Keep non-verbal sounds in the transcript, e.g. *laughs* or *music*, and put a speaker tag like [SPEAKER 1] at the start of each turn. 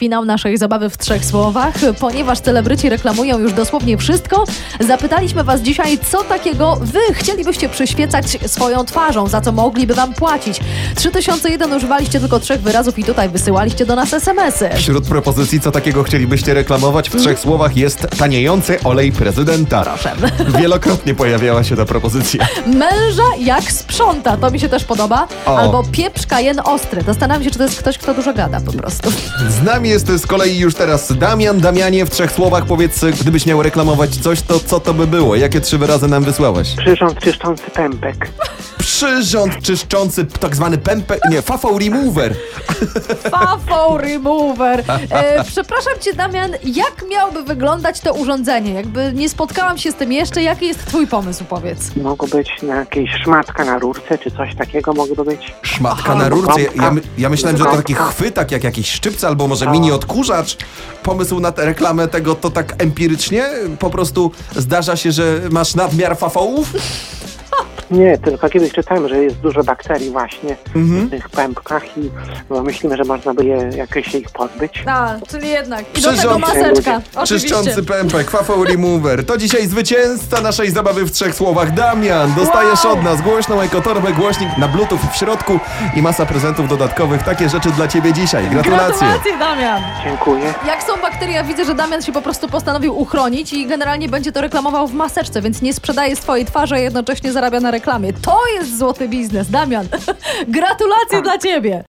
[SPEAKER 1] Finał naszej zabawy w trzech słowach. Ponieważ celebryci reklamują już dosłownie wszystko, zapytaliśmy Was dzisiaj, co takiego Wy chcielibyście przyświecać swoją twarzą, za co mogliby Wam płacić. 3001 używaliście tylko trzech wyrazów i tutaj wysyłaliście do nas SMS-y.
[SPEAKER 2] Wśród propozycji, co takiego chcielibyście reklamować, w trzech słowach jest taniejący olej prezydenta.
[SPEAKER 1] Proszę.
[SPEAKER 2] Wielokrotnie pojawiała się ta propozycja.
[SPEAKER 1] Męża jak sprząta, to mi się też podoba.
[SPEAKER 2] O.
[SPEAKER 1] Albo pieprz kajen ostry. Zastanawiam się, czy to jest ktoś, kto dużo gada po prostu.
[SPEAKER 2] Z nami jest z kolei już teraz Damian. Damianie, w trzech słowach powiedz, gdybyś miał reklamować coś, to co to by było? Jakie trzy wyrazy nam wysłałeś?
[SPEAKER 3] Przyrząd czyszczący pępek.
[SPEAKER 2] Przyrząd czyszczący, tak zwany pępek, nie, fafał remover.
[SPEAKER 1] Fafo remover. E, przepraszam cię, Damian, jak miałoby wyglądać to urządzenie? Jakby nie spotkałam się z tym jeszcze. Jaki jest twój pomysł, powiedz?
[SPEAKER 3] Mogło być na jakieś szmatka na rurce, czy coś takiego mogło być.
[SPEAKER 2] Szmatka
[SPEAKER 1] Aha,
[SPEAKER 2] na rurce. Ja, ja, my- ja myślałem, że to taki chwytak, jak jakiś szczypce, albo może mini odkurzacz. Pomysł na tę reklamę tego to tak empirycznie? Po prostu zdarza się, że masz nadmiar fafołów?
[SPEAKER 3] Nie, tylko kiedyś czytałem, że jest dużo bakterii właśnie
[SPEAKER 2] Mhm.
[SPEAKER 3] w tych pępkach i no, myślimy, że można by je jakoś się ich pozbyć.
[SPEAKER 1] A, czyli jednak. I do tego
[SPEAKER 2] Przyrząd-
[SPEAKER 1] maseczka. Oczywiście.
[SPEAKER 2] Czyszczący pępek, fafał remover. To dzisiaj zwycięzca naszej zabawy w trzech słowach. Damian, dostajesz
[SPEAKER 1] Wow.
[SPEAKER 2] od nas głośną ekotorbę, głośnik na bluetooth w środku i masa prezentów dodatkowych. Takie rzeczy dla ciebie dzisiaj. Gratulacje.
[SPEAKER 1] Gratulacje, Damian.
[SPEAKER 3] Dziękuję.
[SPEAKER 1] Jak są bakterie, ja widzę, że Damian się po prostu postanowił uchronić i generalnie będzie to reklamował w maseczce, więc nie sprzedaje swojej twarzy, a jednocześnie zarabia na reklamie. To jest złoty biznes, Damian. *laughs* Gratulacje dla ciebie.